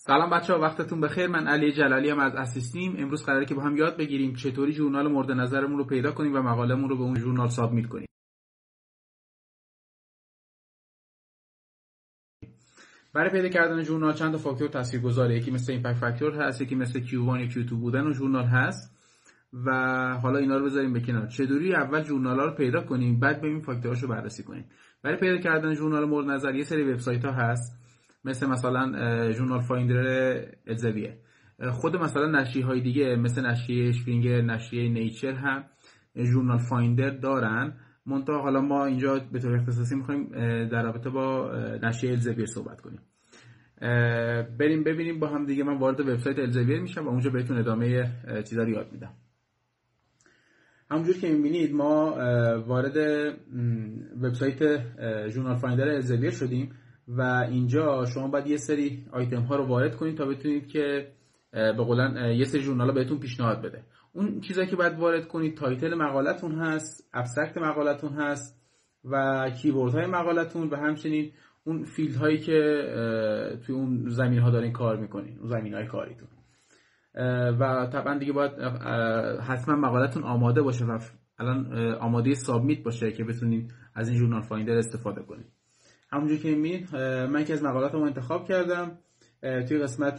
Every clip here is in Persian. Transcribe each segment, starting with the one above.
سلام بچه ها وقتتون بخیر. من علی جلالی هم از اسیستیم امروز قراره که با هم یاد بگیریم چطوری ژورنال مورد نظرمون رو پیدا کنیم و مقالمون رو به اون ژورنال سابمیت کنیم. برای پیدا کردن ژورنال چند تا فاکتور تاثیرگذاره؟ یکی مثل ایمپکت فاکتور هست یکی مثل Q1 یا Q2 بودن و ژورنال هست. و حالا اینا رو بذاریم به کنار. چطوری اول ژورنال ها رو پیدا کنیم بعد بریم فاکتوراشو بررسی کنیم. برای پیدا کردن ژورنال مورد نظر یه سری وبسایت ها هست. مثل مثلا Journal Finder الزویر خود مثلا نشریه های دیگه مثل نشریه شپرینگر نشریه نیچر هم Journal Finder دارن. منتها حالا ما اینجا به طور اختصاصی می‌خوایم در رابطه با نشریه الزویر صحبت کنیم. بریم ببینیم با هم دیگه. من وارد وبسایت الزویر میشم و اونجا بهتون ادامه چیزا رو یاد میدم. همونجور که می‌بینید ما وارد وبسایت Journal Finder الزویر شدیم. و اینجا شما باید یه سری آیتم ها رو وارد کنید تا بتونید که به قولی یه سری ژورنال بهتون پیشنهاد بده. اون چیزایی که باید وارد کنید title مقالتون هست abstract مقالتون هست و keyword های مقالتون و همچنین اون field هایی که توی اون زمین ها دارین کار می‌کنین اون زمین های کاریتون و طبعا دیگه باید حتما مقالتون آماده باشه و الان آماده submit باشه که بتونید از این Journal Finder استفاده کنید همونجور که می‌بینید من یکی از مقالاتمو انتخاب کردم. توی قسمت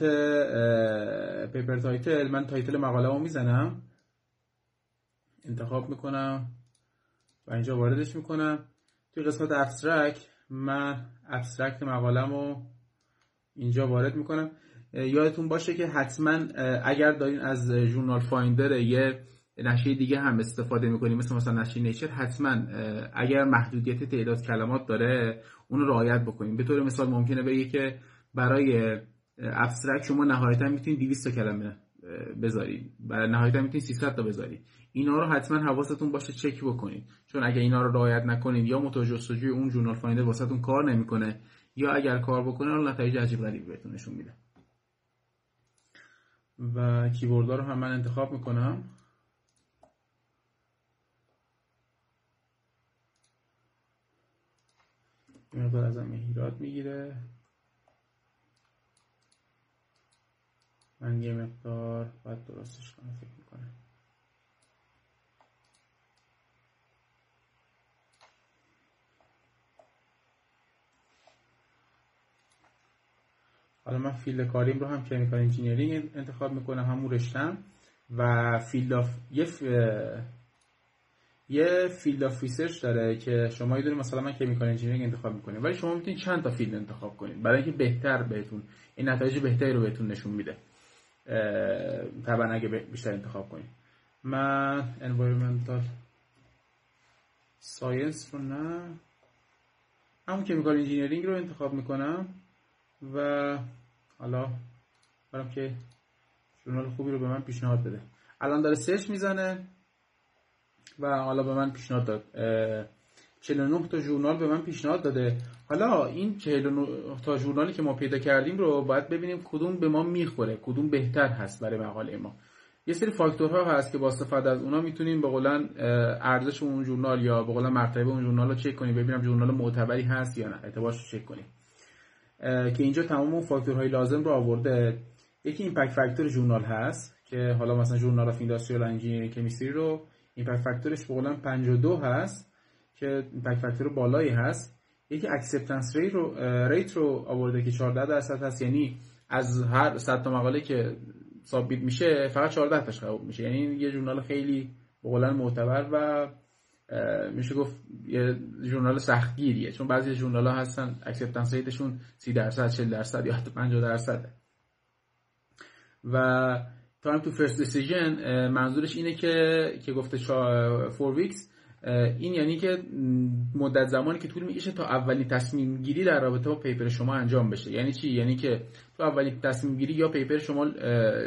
paper title من title مقاله رو می‌زنم. انتخاب می‌کنم و اینجا واردش می‌کنم. توی قسمت abstract من abstract مقالم اینجا وارد می‌کنم. یادتون باشه که حتما اگر دارین از Journal Finder یه نشریه دیگه هم استفاده می‌کنیم مثل مثلا نشریه نیچر حتما اگر محدودیت تعداد کلمات داره اون رعایت بکنیم. به طور مثال ممکنه بگه که برای abstract شما نهایتا می‌تونید 200 تا کلمه بذارید. و نهایتا می‌تونید 300 تا بذارید. اینا رو حتما حواستون باشه چک بکنید. چون اگر اینا رو رعایت نکنید یا موتور جستجوی اون Journal Finder واسهتون کار نمی‌کنه یا اگر کار بکنه اون نتایج عجیب غریبی بهتون نشون میده. و کیوردها رو هم من انتخاب می‌کنم. مقدار ازم ایراد می‌گیره من یه مقدار باید درستش کنم فکر می‌کنم حالا من field کاریم رو هم chemical engineering انتخاب می‌کنم همون رشتم و field of یه. یه field of research داره که شما یه مثلا من chemical engineering انتخاب می‌کنید ولی شما می‌تونید چند تا field انتخاب کنید. برای اینکه بهتر بهتون این نتایج بهتری رو بهتون نشون میده. طبعا اگه بیشتر انتخاب کنید. من environmental science رو نه. همون chemical engineering رو انتخاب می‌کنم و حالا برام که ژورنال خوبی رو به من پیشنهاد بده. الان داره search می‌زنه. و حالا به من پیشنهاد داد. 49 تا ژورنال به من پیشنهاد داده. حالا این 49 تا ژورنالی که ما پیدا کردیم رو باید ببینیم کدوم به ما می‌خوره کدوم بهتر هست برای مقاله ما. یه سری فاکتورها هست که با استفاده از اونا می‌تونیم به قولن ارزش اون ژورنال یا به قولن مرتبه اون ژورنال رو چک کنیم ببینم ژورنال معتبری هست یا نه. اعتبارش رو چک کنیم. که اینجا تمام اون فاکتورهای لازم رو آورده. یکی impact factor ژورنال هست که حالا مثلا Journal of Industrial Engineering Chemistry رو impact factor ش به قولن 52 هست که impact factor بالایی هست. یکی acceptance rate رو rate رو آورده که 14 درصد هست. یعنی از هر 100 تا مقاله که submit میشه فقط 14 تاش قبول میشه. یعنی یه ژورنال خیلی به قولن معتبر و میشه گفت یه ژورنال سختگیریه. چون بعضی ژورنال ها هستن acceptance rate شون 30 درصد 40 درصد یا حتی 50 درصد و time to first decision منظورش اینه که که گفته 4 weeks این یعنی که مدت زمانی که طول می‌کشه تا اولین تصمیم گیری در رابطه با paper شما انجام بشه. یعنی چی؟ یعنی که تو اولین تصمیم گیری یا paper شما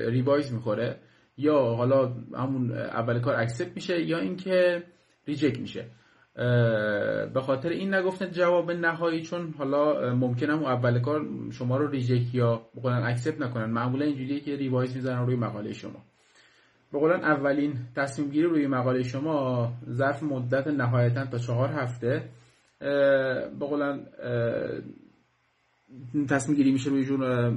revise می‌خوره یا حالا همون اول کار accept میشه یا اینکه reject میشه. به خاطر این نگفتن جواب نهایی چون حالا ممکنه اون اول کار شما رو reject یا بقولن accept نکنن. معمولا اینجوریه که revise می‌زنن روی مقاله شما. بقولن اولین تصمیم گیری روی مقاله شما ظرف مدت نهایتا تا چهار هفته. بقولن تصمیم گیری میشه روی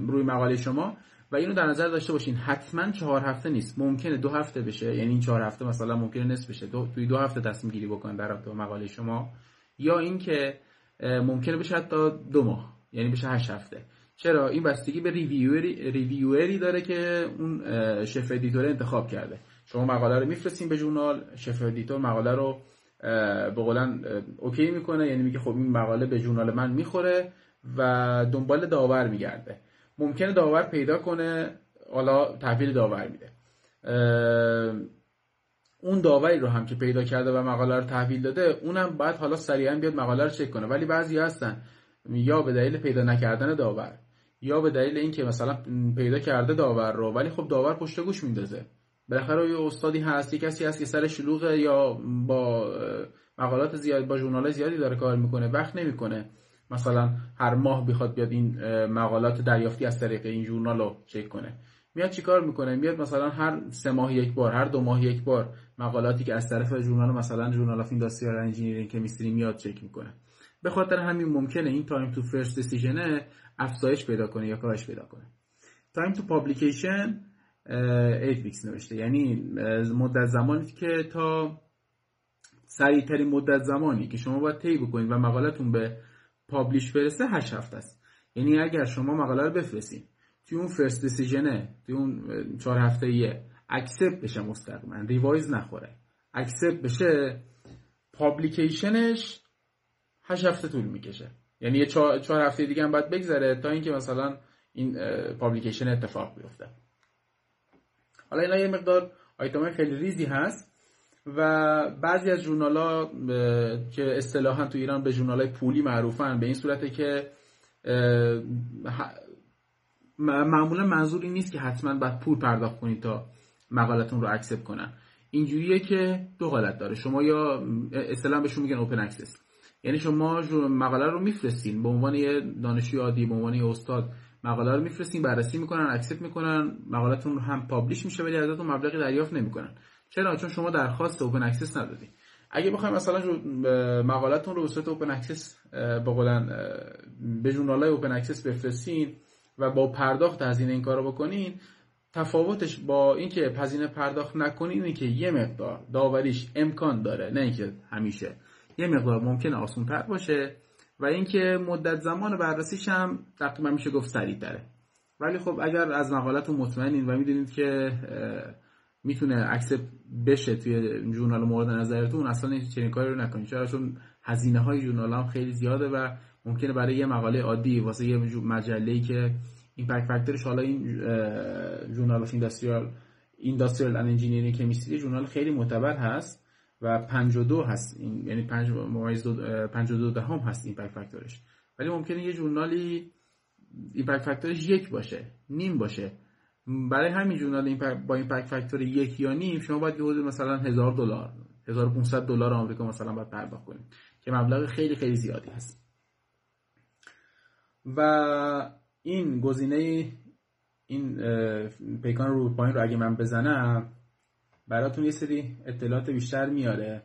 روی مقاله شما و اینو در نظر داشته باشین. حتما چهار هفته نیست. ممکنه دو هفته بشه. یعنی این چهار هفته مثلا ممکنه نصف بشه. دو توی دو هفته تصمیم گیری بکنن در رابطه مقاله شما. یا اینکه ممکنه بشه حتی دو ماه. یعنی بشه هشت هفته. چرا؟ این بستگی به ریویوری ریویوری داره که اون chief editor انتخاب کرده. شما مقاله رو میفرستین به ژورنال chief editor مقاله رو به اوکی می‌کنه. یعنی میگه خب این مقاله به ژورنال من می‌خوره. و دنبال داور میگرده. ممکنه داور پیدا کنه حالا تحویل داور میده. اون داوری رو هم که پیدا کرده و مقاله رو تحویل داده اونم بعد حالا سریعا بیاد مقاله رو چک کنه. ولی بعضی هستن یا به دلیل پیدا نکردن داور یا به دلیل اینکه مثلا پیدا کرده داور رو ولی خب داور پشت گوش میندازه. بالاخره یه استادی هست یه کسی هست که سر شلوغه یا با مقالات زیاد با ژورنال زیادی داره کار می‌کنه وقت نمی‌کنه. مثلا هر ماه بخواد بیاد این مقالات دریافتی از طریق این ژورنال رو چک کنه. میاد چیکار می‌کنه؟ میاد مثلا هر سه ماه یک بار هر دو ماه یک بار مقالاتی که از طرف ژورنال مثلا Journal of Industrial Engineering Chemistry میاد چک می‌کنه. به خاطر همین ممکنه این time to first decision افزایش پیدا کنه یا کاهش پیدا کنه. time to publication 8 weeks نوشته. یعنی مدت زمانی که تا سریعترین مدت زمانی که شما باید طی بکنید و مقالتون به publish برسه 8 هفته است. یعنی اگر شما مقاله رو بفرستید توی اون first decision ه توی اون 4 هفته ایه accept بشه مستقیما revise نخوره. accept بشه publication ش 8 هفته طول می‌کشه. یعنی یه 4 هفته دیگه هم باید بگذره تا اینکه مثلا این publication اتفاق بیفته. حالا اینا یه مقدار آیتم خیلی ریزی هست. و بعضی از ژورنال ها که اصطلاحا تو ایران به ژورنال های پولی معروفن به این صورته که معمولا منظور این نیست که حتما باید پول پرداخت کنید تا مقالتون رو accept کنن. اینجوریه که دو حالت داره. شما یا اصطلاحا بهشون میگن open access یعنی شما مقاله رو میفرستین به عنوان یه دانشجوی عادی به عنوان یه استاد مقاله رو میفرستین بررسی می‌کنن accept می‌کنن مقالتون هم publish میشه ولی ازتون مبلغی دریافت نمی‌کنن. چرا؟ چون شما درخواست open access ندادین اگه بخوایم مثلا مقالتون رو به صورت open access به به ژورنال open access بفرستین و با پرداخت هزینه این کارو بکنین تفاوتش با اینکه هزینه پرداخت نکنین اینه که یه مقدار داوریش امکان داره نه اینکه همیشه. یه مقدار ممکنه آسون تر باشه و اینکه مدت زمان بررسیش هم تقریبا میشه گفت سریع داره ولی خب اگر از مقالتون مطمئنین و می‌دونید که می‌تونه accept بشه توی journal مورد نظرتون اصلا این چنین کاری رو نکنید. چرا؟ چون هزینه های journal هم خیلی زیاده و ممکنه برای یه مقاله عادی واسه یه مجله ای که impact factor ش حالا این Journal of Industrial Industrial Engineering Chemistry journal خیلی معتبر هست و 52 هست. این یعنی 5 ممیز 52 دهم هست impact factor ش ولی ممکنه یه journal ی impact factor ش یک باشه نیم باشه. برای همین journal با impact factor یک یا نیم شما باید حدود مثلا 1000 دلار 1500 دلار آمریکا مثلا باید پرداخت کنید که مبلغ خیلی خیلی زیادی هست. و این گزینه این پیکان رو پایین رو اگه من بزنم براتون یه سری اطلاعات بیشتر میاره.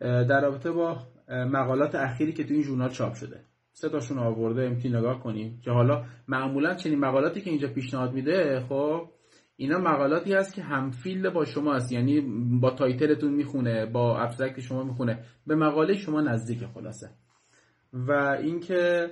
در رابطه با مقالات اخیری که تو این ژورنال چاپ شده. سه تاشون آورده امتی نگاه کنیم که حالا معمولا چنین مقالاتی که اینجا پیشنهاد میده خب اینا مقالاتی هست که هم field با شما هست. یعنی با title تون می‌خونه با abstract شما می‌خونه. به مقاله شما نزدیک خلاصه. و اینکه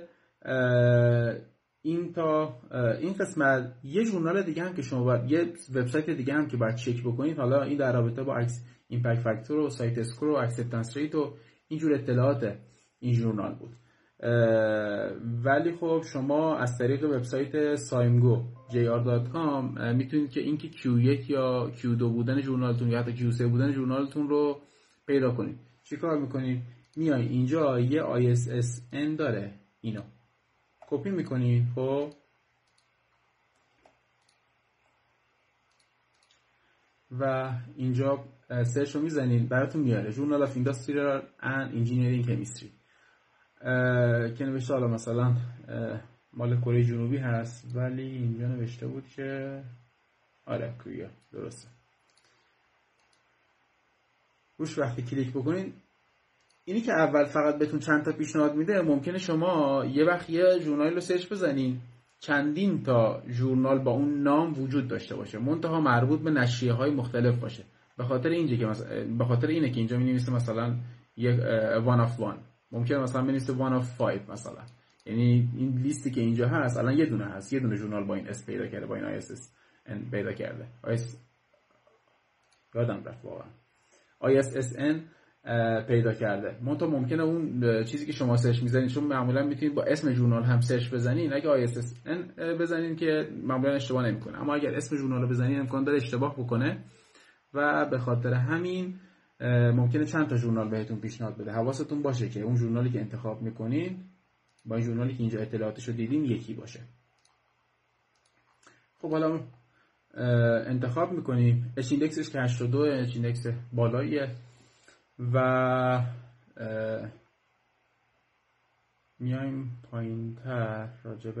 این تا این قسمت یه ژورنال دیگه هم که شما باید یه وبسایت دیگه هم که باید چک بکنید. حالا این در رابطه با عکس impact factor و CiteScore و acceptance rate و اینجور اطلاعات این ژورنال بود. ولی خب شما از طریق وبسایت scimagojr.com می‌تونید که اینکه Q1 یا Q2 بودن ژورنالتون یا حتی Q3 بودن ژورنالتون رو پیدا کنید. چیکار می‌کنید؟ میای اینجا یه ISSN داره اینا کپی می‌کنید خب؟ و اینجا search رو می‌زنید براتون میاره. Journal of Industrial and Engineering Chemistry که نوشته حالا مثلا مال کره جنوبی هست ولی اینجا نوشته بود که آره Korea درسته. روش وقتی کلیک بکنید اینی که اول فقط بهتون چند تا پیشنهاد میده ممکنه شما یه وقت یه ژورنال رو search بزنین چندین تا ژورنال با اون نام وجود داشته باشه منتها مربوط به نشریه های مختلف باشه. به خاطر اینجا که مثلا به خاطر اینه که اینجا می مثلا یک one of one ممکنه مثلا بنویسه one of 5 مثلا. یعنی این لیستی که اینجا هست الان یه دونه هست. یه دونه ژورنال با این اس پیدا کرده با این اس پیدا کرده. آیس یادم رفت واقعا. ISSN پیدا کرده. منتها ممکنه اون چیزی که شما search می‌زنید چون معمولا می‌تونید با اسم ژورنال هم search بزنین. اگه ISSN بزنین که معمولا اشتباه نمی‌کنه. اما اگر اسم ژورنال رو بزنین امکان داره اشتباه بکنه. و به خاطر همین ممکنه چند تا ژورنال بهتون پیشنهاد بده. حواستون باشه که اون ژورنالی که انتخاب می‌کنین با این ژورنالی که اینجا اطلاعاتش رو دیدین یکی باشه. خب حالا انتخاب می‌کنیم. H-index ش که 82 H-index بالاییه. و میایم پایین تر راجع به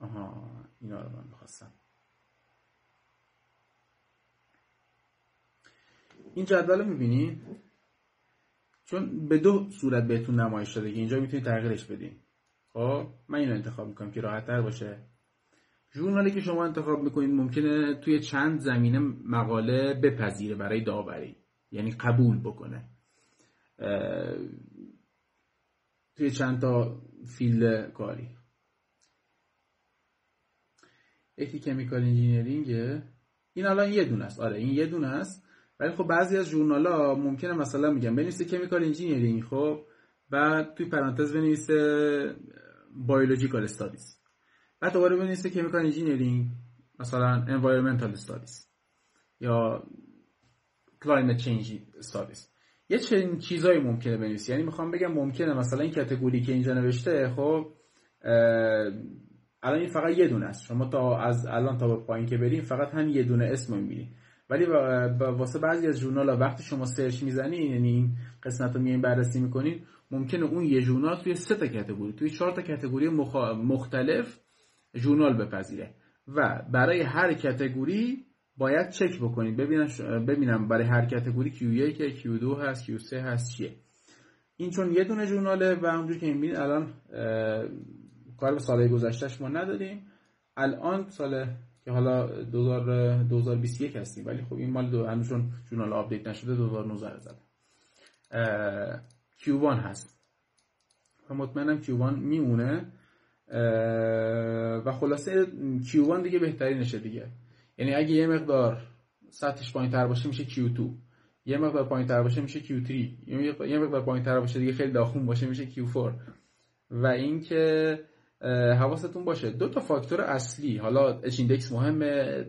آها اینا رو من می‌خواستم. این جدول رو می‌بینی؟ چون به دو صورت بهتون نمایش شده که اینجا می‌تونید تغییرش بدین خب من اینو انتخاب می‌کنم که راحت تر باشه. ژورنالی که شما انتخاب می‌کنید ممکنه توی چند زمینه مقاله بپذیره برای داوری. یعنی قبول بکنه. توی چند تا field کاری. یکی chemical engineering. این الان یه دونه است. آره این یه دونه است. ولی خب بعضی از ژورنال ها ممکنه مثلا میگم بنویسه chemical engineering خب؟ بعد توی پرانتز بنویسه biological studies بعد دوباره بنویسه chemical engineering مثلا environmental studies یا climate change studies یه چنین چیزایی ممکنه بنویسی یعنی می‌خوام بگم ممکنه مثلا این category که اینجا نوشته خب الان این فقط یه دونه است. شما تا از الان تا به پایین که بریم فقط هم یه دونه اسم می‌بینید. ولی واسه بعضی از ژورنال ها وقتی شما search می‌زنین یعنی این قسمت رو میایین بررسی می‌کنین ممکنه اون یه ژورنال توی سه تا category توی چهار تا category مختلف ژورنال بپذیره. و برای هر category باید چک بکنید. ببینم ببینم برای هر category Q1 که Q2 هست Q3 هست چیه. این چون یه دونه ژورناله و اونجوری که می‌بینید الان کار به سال گذشتهش ما نداریم. الان سال که حالا 2021 هستیم. ولی خب این مال دو هنوزشون ژورنال update نشده 2019 زده. Q1 هست. و مطمئنم Q1 میمونه. و خلاصه Q1 دیگه بهترینشه دیگه. یعنی اگه یه مقدار سطحش پایین تر باشه میشه Q2 یه مقدار پایین تر باشه میشه Q3 یه مقدار پایین تر باشه دیگه خیلی داخون باشه میشه Q4 و اینکه حواستون باشه. دو تا فاکتور اصلی. حالا H-index مهمه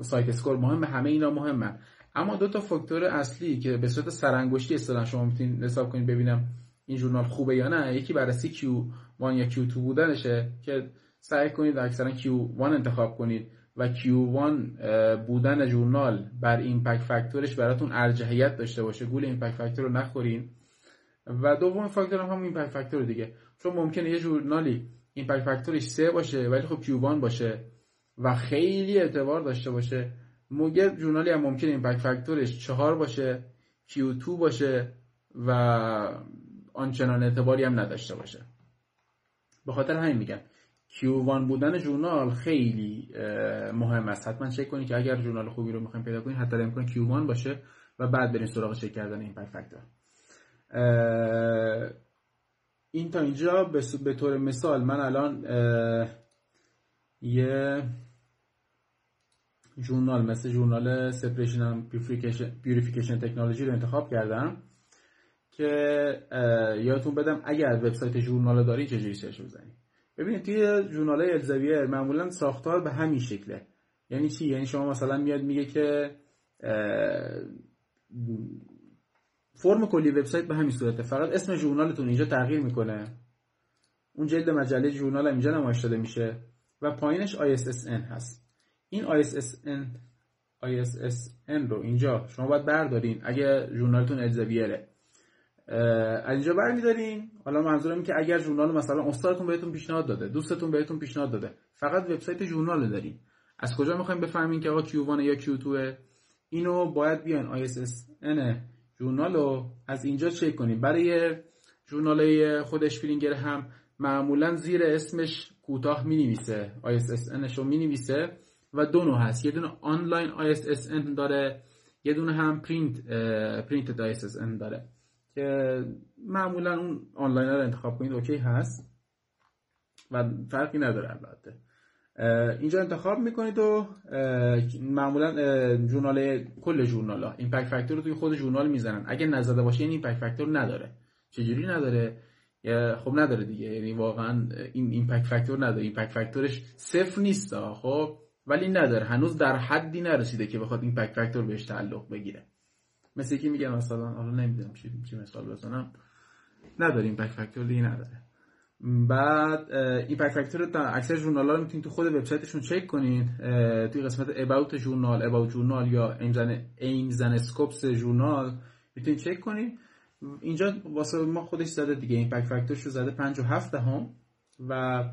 CiteScore مهمه همه اینا مهمه. اما دو تا فاکتور اصلی که به صورت سرانگشتی اصطلاحا شما می‌تونید حساب کنید ببینم این ژورنال خوبه یا نه یکی بررسی Q1 یا Q2 بودنشه که سعی کنید اکثرا Q1 انتخاب کنید و Q1 بودن ژورنال بر impact factor ش براتون ارجحیت داشته باشه. گول impact factor رو نخورین. و دوم فاکتور هم همون impact factor دیگه. چون ممکنه یه ژورنالی impact factor ش 3 باشه ولی خب Q1 باشه و خیلی اعتبار داشته باشه. موگه ژورنالی هم ممکنه impact factor ش 4 باشه Q2 باشه و آنچنان اعتباری هم نداشته باشه. به خاطر همین میگم Q1 بودن ژورنال خیلی مهم است. حتما چک کنید که اگر ژورنال خوبی رو می‌خوایم پیدا کنید حتی‌الامکان Q1 باشه و بعد برین سراغ چک کردن impact factor این تا اینجا به طور مثال من الان یه ژورنال مثل ژورنال Separation Purification Technology رو انتخاب کردم که یادتون بدم اگر وبسایت ژورنال داری چجوری search بزنید ببینید توی ژورنال Elsevier معمولا ساختار به همین شکله. یعنی چی؟ یعنی شما مثلا میاد میگه که فرم کلی وبسایت به همین صورته. فقط اسم ژورنالتون اینجا تغییر می‌کنه. اون جلد مجله ژورنال اینجا نمایش داده میشه و پایینش ISSN هست. این ISSN ISSN رو اینجا شما باید بردارین اگه ژورنالتون الزویره از اینجا برمیدارین. حالا منظورم که اگر ژورنال مثلا استادتون بهتون پیشنهاد داده دوستتون بهتون پیشنهاد داده فقط وبسایت ژورنال دارین. از کجا می‌خوایم بفهمین که آقا Q1 یا Q2 اینو باید بیان ISSN ژورنال رو از اینجا چک کنیم. برای ژورنال خود اشپرینگر هم معمولا زیر اسمش کوتاه می نویسه ISSN رو می نویسه و دو نوع هست. یه دونه online ISSN داره یه دونه هم print print ISSN داره. که معمولا اون آنلاین رو انتخاب کنید اوکی هست. و فرقی نداره البته. اینجا انتخاب می‌کنید و معمولا جورنال کل جورنال ها impact factor رو توی خود جورنال می‌زنن. اگه نزده باشه این impact factor نداره. چجوری نداره؟ خب نداره دیگه. یعنی واقعا این impact factor نداره. impact factor ش صفر نیست خب؟ ولی نداره. هنوز در حدی نرسیده که بخواد impact factor بهش تعلق بگیره. مثل که میگم مثلا حالا نمی‌دونم چی مثال بزنم. نداره. impact factor دیگه نداره. بعد impact factor رو اکثر ژورنال ها می‌تونید تو خود وبسایتشون چک کنید توی قسمت about journal about journal یا aims and scopes ژورنال می‌تونید چک کنید اینجا واسه ما خودش زده دیگه impact factor ش رو زده 5 و 7 دهم و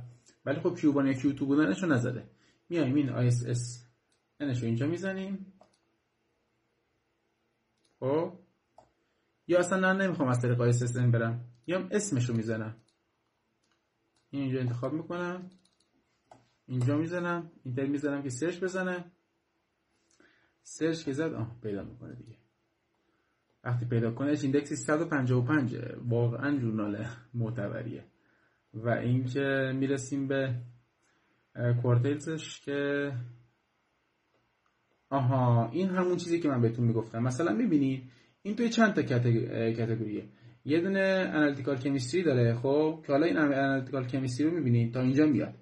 ولی خب Q1 یا Q2 بودنش رو نزده. میایم این ISSN رو اینجا می‌زنیم. خب؟ یا اصلا نمی‌خوام از طریق ISSN برم. یا اسمش رو می‌زنم. اینجا انتخاب می‌کنم. اینجا می‌زنم enter می‌زنم که search بزنه. search که زد آه پیدا می‌کنه دیگه. وقتی پیدا کنه index ی 155 واقعا جورنال معتبریه. و اینکه می‌رسیم به quartiles ش که آها این همون چیزی که من بهتون می‌گفتم. مثلا می‌بینید این توی چند تا category ه یه دونه analytical chemistry داره خب؟ که حالا این analytical chemistry رو می‌بینید تا اینجا میاد.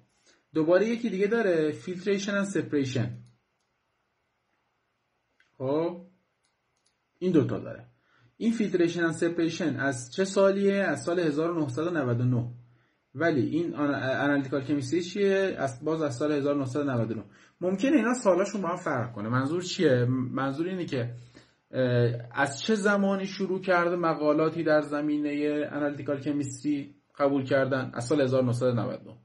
دوباره یکی دیگه داره filtration and separation خب؟ این دوتا داره. این filtration and separation از چه سالیه؟ از سال 1999 ولی این analytical chemistry چیه؟ از باز از سال 1999 ممکنه اینا سالاشون با هم فرق کنه. منظور چیه؟ منظور اینه که از چه زمانی شروع کرده مقالاتی در زمینه انالیتیکال کمیستری قبول کردن؟ از سال 1999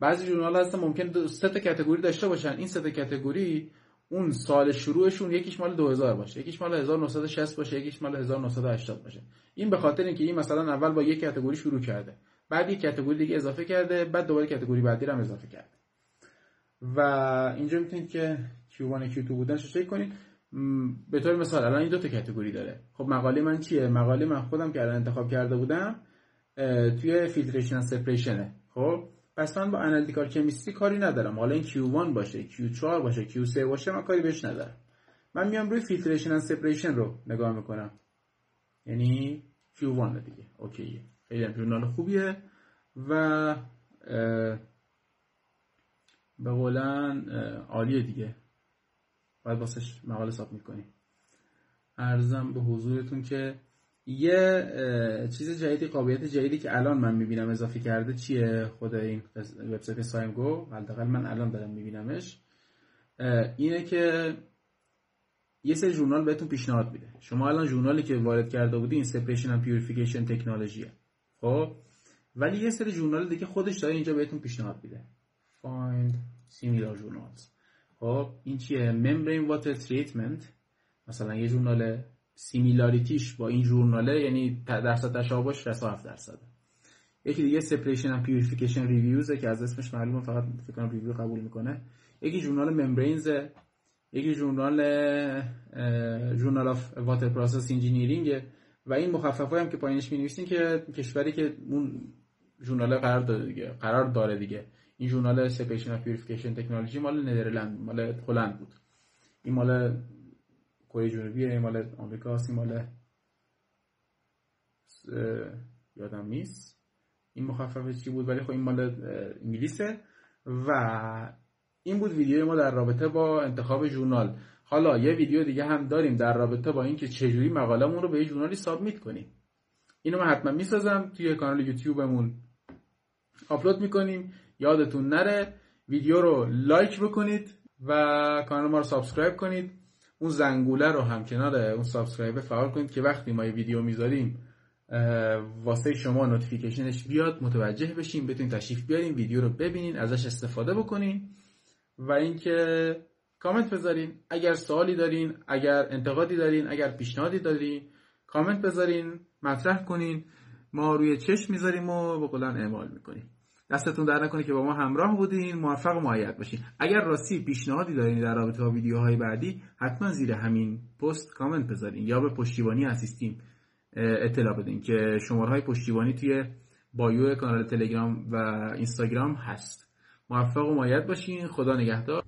بعضی جورنال هستن ممکن سه تا کاتگوری داشته باشن. این سه تا کاتگوری اون سال شروعشون یکیش مال 2000 باشه. یکیش مال 1960 باشه. یکیش مال 1980 باشه. این به خاطر اینکه این مثلا اول با یک کاتگوری شروع کرده. بعد یک کاتگوری دیگه اضافه کرده. بعد دوباره کاتگوری بعدی رو هم اضافه کرده. و اینجا می‌تونید که Q1 Q2 بودنش چک کنید. به طور مثال الان این دو تا category داره. خب مقاله من چیه مقاله من خودم که الان انتخاب کرده بودم توی filtration separation ه. خب پس من با analytical chemistry کاری ندارم. حالا این Q1 باشه Q4 باشه Q3 باشه من کاری بهش ندارم. من میام روی filtration separation رو نگاه می‌کنم. یعنی Q1 دیگه. اوکیه. خیلی هم خوبیه. و به قولن عالیه دیگه. باید واسش مقاله submit کنیم عرضم به حضورتون که یه چیز جدیدی قابلیت جدیدی که الان من می‌بینم اضافه کرده چیه؟ خود این وبسایت SCImago. حداقل من الان دارم میبینمش. اینه که یه سری ژورنال بهتون پیشنهاد میده. شما الان ژورنالی که وارد کرده بودی این Separation and Purification Technology ه خب؟ ولی یه سری ژورنال دیگه خودش داره اینجا بهتون پیشنهاد میده. Find similar journals. خب این چیه؟ Membrane Water Treatment مثلا یه ژورنال similarity ش با این ژورناله یعنی درصد تشابهش رسا 7 درصد یکی دیگه Separation and Purification Reviews که از اسمش معلومه فقط فکر کنم review قبول می‌کنه. یکی ژورنال Membranes یکی ژورنال Journal of Water Process Engineering و این مخففایی هم که پایینش می که کشوری که اون ژورنال قرار داره دیگه قرار داره دیگه. این ژورنال Separation of Purification Technology مال Netherland مال هلند بود. این مال کره جنوبی این مال آمریکا این مال یادم نیست. این مخفف چی بود ولی خب این مال انگلیسه. و این بود ویدیو ما در رابطه با انتخاب ژورنال. حالا یه ویدیو دیگه هم داریم در رابطه با اینکه چجوری مقالمون رو به یه ژورنالی submit کنیم. اینو من حتما می‌سازم توی کانال یوتیوبمون. آپلود می‌کنیم. یادتون نره. ویدیو رو like بکنید و کانال ما رو subscribe کنید. اون زنگوله رو هم کنار اون subscribe فعال کنید که وقتی ما یه ویدیو می‌ذاریم واسه شما notification ش بیاد متوجه بشین بتونید تشریف بیارین ویدیو رو ببینین ازش استفاده بکنین و اینکه کامنت بذارین. اگر سوالی دارین اگر انتقادی دارین اگر پیشنهادی دارین کامنت بذارین مطرح کنین. ما روی چشم می‌ذاریم و به قولن اعمال می‌کنیم. دستتون در نکنه که با ما همراه بودین موفق و معید باشین. اگر راستی پیشنهادی دارین در رابطه با ویدیوهای بعدی حتما زیر همین پست کامنت بذارین یا به پشتیبانی اسیستیم اطلاع بدین که شماره های پشتیبانی توی بایو کانال تلگرام و اینستاگرام هست. موفق و معید باشین. خدا نگهدار.